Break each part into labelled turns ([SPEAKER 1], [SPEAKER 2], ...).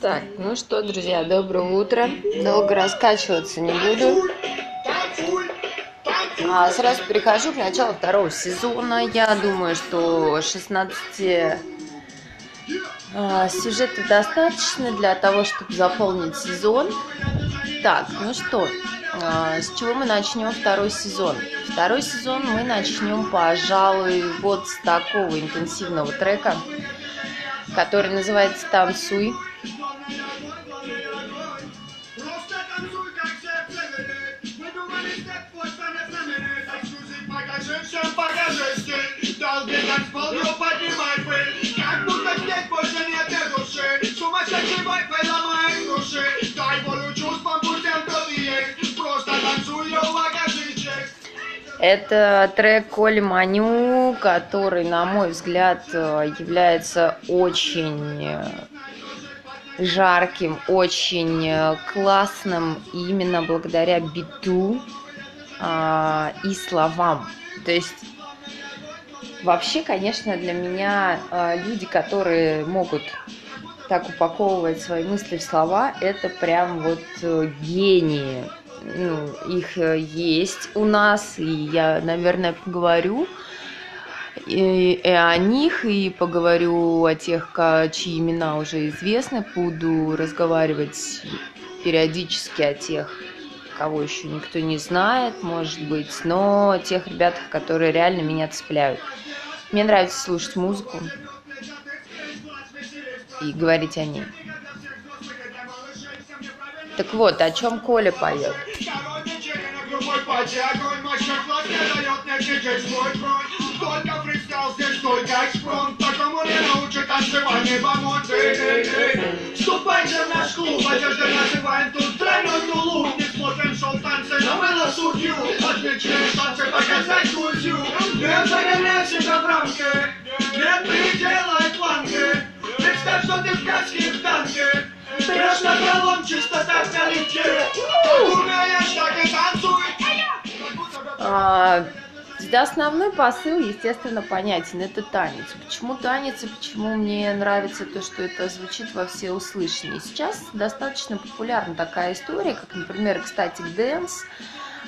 [SPEAKER 1] Так, ну что, друзья, доброе утро. Долго раскачиваться не буду. А сразу перехожу к началу второго сезона. Я думаю, что 16 а, сюжетов достаточно для того, чтобы заполнить сезон. Так, ну что, а, с чего мы начнем второй сезон? Второй сезон мы начнем, пожалуй, вот с такого интенсивного трека, который называется «Танцуй». Это трек Коли Маню, который, на мой взгляд, является очень жарким, очень классным именно благодаря биту а, и словам. То есть Вообще, конечно, для меня э, люди, которые могут так упаковывать свои мысли в слова, это прям вот э, гении. Ну, их э, есть у нас, и я, наверное, поговорю и, и о них, и поговорю о тех, чьи имена уже известны. Буду разговаривать периодически о тех, кого еще никто не знает, может быть, но тех ребятах, которые реально меня цепляют. Мне нравится слушать музыку и говорить о ней. Так вот, о чем Коля поет? Только здесь, только экспромт себя в рамки, не переделай планки Представь, что ты в каске в танке Берешь на пролом чисто так Как умеешь, так и танцуй да, основной посыл, естественно, понятен. Это танец. Почему танец и почему мне нравится то, что это звучит во все всеуслышание. Сейчас достаточно популярна такая история, как, например, ecstatic dance. А,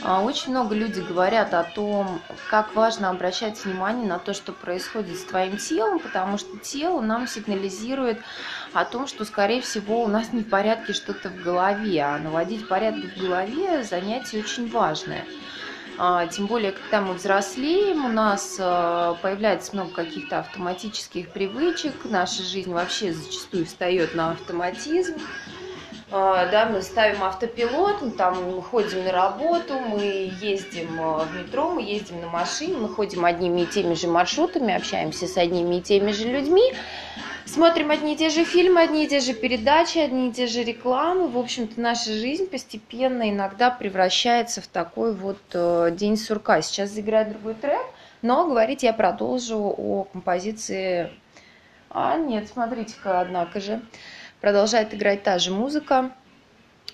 [SPEAKER 1] очень много людей говорят о том, как важно обращать внимание на то, что происходит с твоим телом, потому что тело нам сигнализирует о том, что, скорее всего, у нас не в порядке что-то в голове, а наводить порядок в голове занятие очень важное. А, тем более, когда мы взрослеем, у нас а, появляется много каких-то автоматических привычек, наша жизнь вообще зачастую встает на автоматизм. А, да, мы ставим автопилот, мы там ходим на работу, мы ездим в метро, мы ездим на машине, мы ходим одними и теми же маршрутами, общаемся с одними и теми же людьми, смотрим одни и те же фильмы, одни и те же передачи, одни и те же рекламы. В общем-то, наша жизнь постепенно иногда превращается в такой вот э, день сурка. Сейчас заиграет другой трек, но говорить я продолжу о композиции... А, нет, смотрите-ка, однако же. Продолжает играть та же музыка.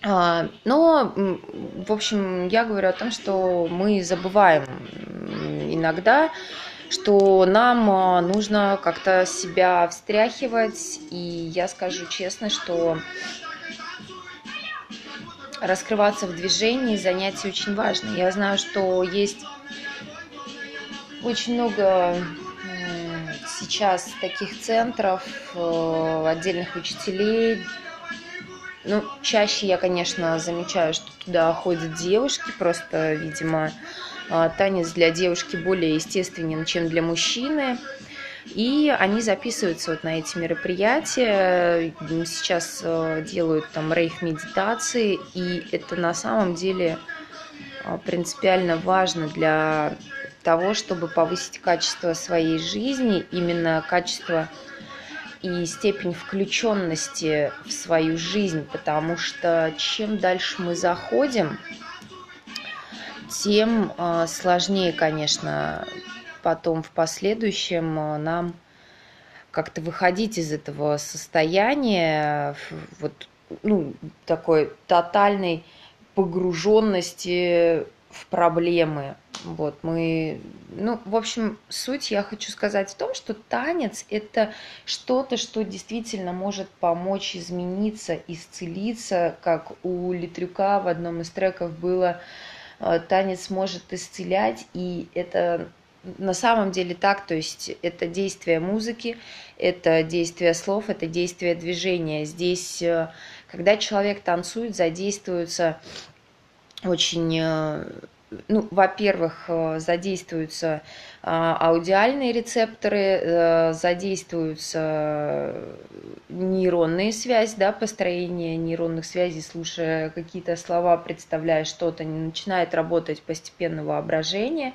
[SPEAKER 1] А, но, в общем, я говорю о том, что мы забываем иногда что нам а, нужно как-то себя встряхивать. И я скажу честно, что раскрываться в движении занятие очень важно. Я знаю, что есть очень много сейчас таких центров, э, отдельных учителей. Ну, чаще я, конечно, замечаю, что туда ходят девушки, просто, видимо, а, танец для девушки более естественен, чем для мужчины. И они записываются вот на эти мероприятия. Сейчас э, делают там рейв-медитации. И это на самом деле принципиально важно для того, чтобы повысить качество своей жизни, именно качество и степень включенности в свою жизнь, потому что чем дальше мы заходим, тем а, сложнее, конечно, потом в последующем а, нам как-то выходить из этого состояния, вот, ну, такой тотальной погруженности в проблемы. Вот мы, ну, в общем, суть я хочу сказать в том, что танец – это что-то, что действительно может помочь измениться, исцелиться, как у Литрюка в одном из треков было э, «Танец может исцелять», и это на самом деле так, то есть это действие музыки, это действие слов, это действие движения. Здесь, э, когда человек танцует, задействуются очень э, ну, во-первых, э, задействуются а, аудиальные рецепторы, э, задействуются нейронные связи, да, построение нейронных связей, слушая какие-то слова, представляя что-то, начинает работать постепенно воображение.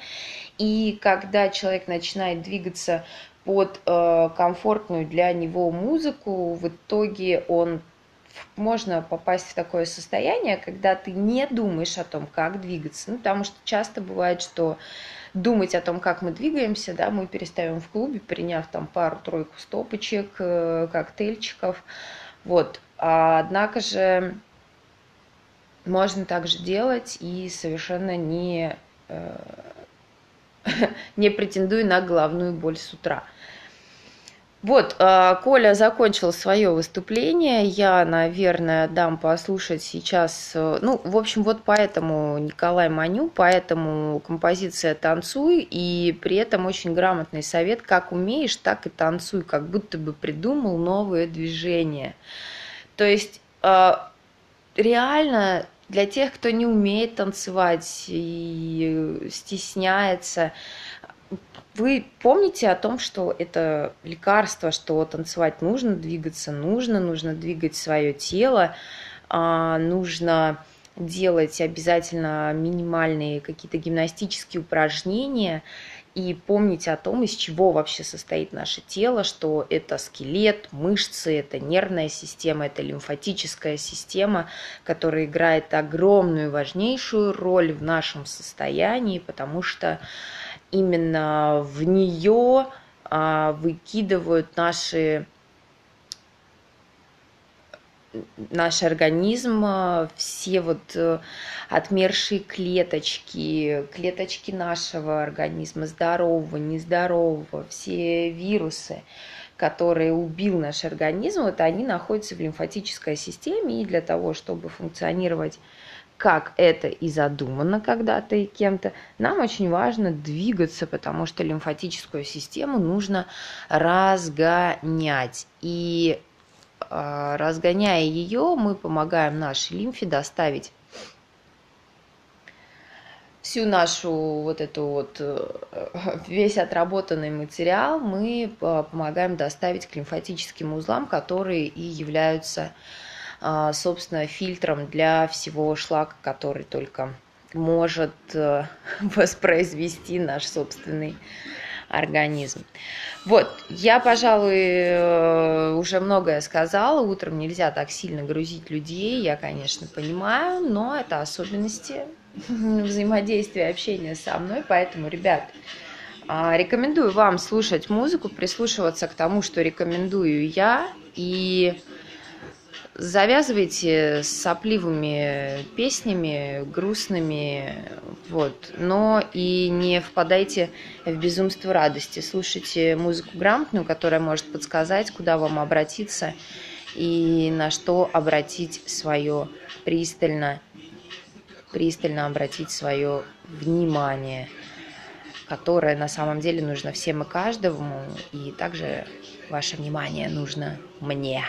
[SPEAKER 1] И когда человек начинает двигаться под комфортную для него музыку, в итоге он можно попасть в такое состояние, когда ты не думаешь о том, как двигаться. Ну, потому что часто бывает, что думать о том, как мы двигаемся, да, мы перестаем в клубе, приняв там пару-тройку стопочек, э, коктейльчиков. Вот. А, однако же можно также делать и совершенно не, э, не претендуя на головную боль с утра. Вот, а, Коля закончил свое выступление. Я, наверное, дам послушать сейчас. Э, ну, в общем, вот поэтому Николай Маню, поэтому композиция «Танцуй», и при этом очень грамотный совет «Как умеешь, так и танцуй», как будто бы придумал новое движение. То есть а, реально для тех, кто не умеет танцевать и стесняется, вы помните о том, что это лекарство, что танцевать нужно, двигаться нужно, нужно двигать свое тело, а, нужно делать обязательно минимальные какие-то гимнастические упражнения и помнить о том, из чего вообще состоит наше тело, что это скелет, мышцы, это нервная система, это лимфатическая система, которая играет огромную, важнейшую роль в нашем состоянии, потому что именно в нее а, выкидывают наши наш организм, а, все вот э, отмершие клеточки, клеточки нашего организма, здорового, нездорового, все вирусы, которые убил наш организм, вот они находятся в лимфатической системе, и для того, чтобы функционировать как это и задумано когда-то и кем-то, нам очень важно двигаться, потому что лимфатическую систему нужно разгонять. И э, разгоняя ее, мы помогаем нашей лимфе доставить всю нашу вот эту вот э, весь отработанный материал мы э, помогаем доставить к лимфатическим узлам, которые и являются а, собственно, фильтром для всего шлака, который только может э, воспроизвести наш собственный организм. Вот, я, пожалуй, э, уже многое сказала. Утром нельзя так сильно грузить людей, я, конечно, понимаю, но это особенности взаимодействия, общения со мной. Поэтому, ребят, а, рекомендую вам слушать музыку, прислушиваться к тому, что рекомендую я, и завязывайте с сопливыми песнями, грустными, вот, но и не впадайте в безумство радости. Слушайте музыку грамотную, которая может подсказать, куда вам обратиться и на что обратить свое пристально, пристально обратить свое внимание, которое на самом деле нужно всем и каждому, и также ваше внимание нужно мне.